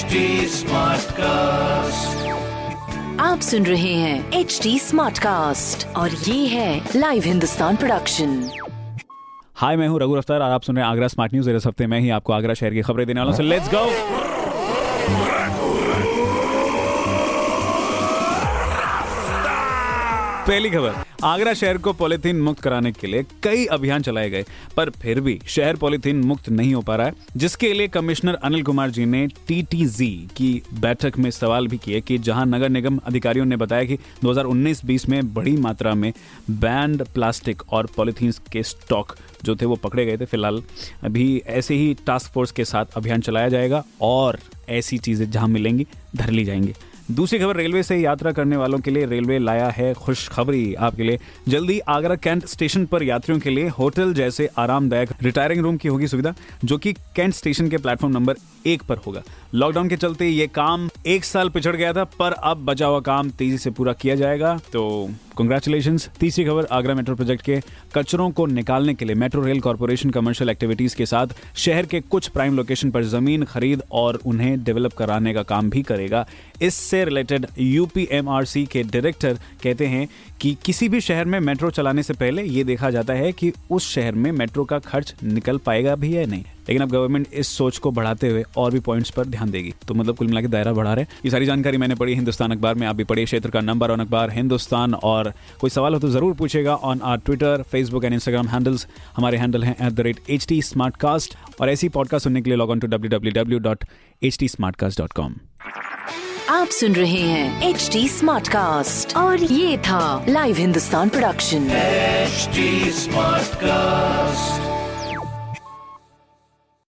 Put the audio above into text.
HD cast आप सुन रहे हैं एच डी स्मार्ट कास्ट और ये है लाइव हिंदुस्तान प्रोडक्शन हाय मैं हूँ रघु अफ्तार और आप सुन रहे हैं आगरा स्मार्ट न्यूज़ इस हफ़्ते में ही आपको आगरा शहर की खबरें देने वालों हूँ। लेट्स गो पहली खबर, आगरा शहर को पॉलीथीन मुक्त कराने के लिए कई अभियान चलाए गए, पर फिर भी शहर पॉलीथीन मुक्त नहीं हो पा रहा है, जिसके लिए कमिश्नर अनिल कुमार जी ने टीटीजी की बैठक में सवाल भी किए कि जहाँ नगर निगम अधिकारियों ने बताया कि 2019-20 में बड़ी मात्रा में बैंड प्लास्टिक और पॉलीथीन के स्टॉक जो थे वो पकड़े गए थे, फ़िलहाल अभी ऐसे ही टास्क फोर्स के साथ अभियान चलाया जाएगा और ऐसी चीज़ें जहाँ मिलेंगी, धर ली जाएँगी। दूसरी खबर, रेलवे से यात्रा करने वालों के लिए रेलवे लाया है खुशखबरी आपके लिए। जल्दी आगरा कैंट स्टेशन पर यात्रियों के लिए होटल जैसे आरामदायक रिटायरिंग रूम की होगी सुविधा, जो कि कैंट स्टेशन के प्लेटफॉर्म नंबर एक पर होगा। लॉकडाउन के चलते ये काम एक साल पिछड़ गया था, पर अब बचा हुआ काम तेज़ी से पूरा किया जाएगा। तो कंग्रेचुलेशन तीसरी खबर, आगरा मेट्रो प्रोजेक्ट के कचरों को निकालने के लिए metro rail corporation commercial activities के साथ शहर के कुछ प्राइम लोकेशन पर ज़मीन खरीद और उन्हें डेवलप कराने का काम भी करेगा। इससे रिलेटेड यूपीएमआरसी के डायरेक्टर कहते हैं कि किसी भी शहर में मेट्रो चलाने से पहले ये देखा जाता है कि उस शहर में मेट्रो का खर्च निकल पाएगा भी या नहीं। लेकिन अब गवर्नमेंट इस सोच को बढ़ाते हुए और भी पॉइंट्स पर ध्यान देगी। तो मतलब कुल मिला के दायरा बढ़ा रहे ये सारी जानकारी मैंने पढ़ी हिंदुस्तान अखबार में। आप भी पढ़िए क्षेत्र का नंबर ऑन अखबार हिंदुस्तान। और कोई सवाल हो तो ज़रूर पूछेगा on our Twitter Facebook and Instagram handles हमारे हैंडल हैं at the rate H T Smartcast और ऐसी पॉडकास्ट सुनने के लिए log on to W W W dot H T Smartcast dot com आप सुन रहे हैं एच डी स्मार्ट कास्ट और ये था live Hindustan production HD Smartcast.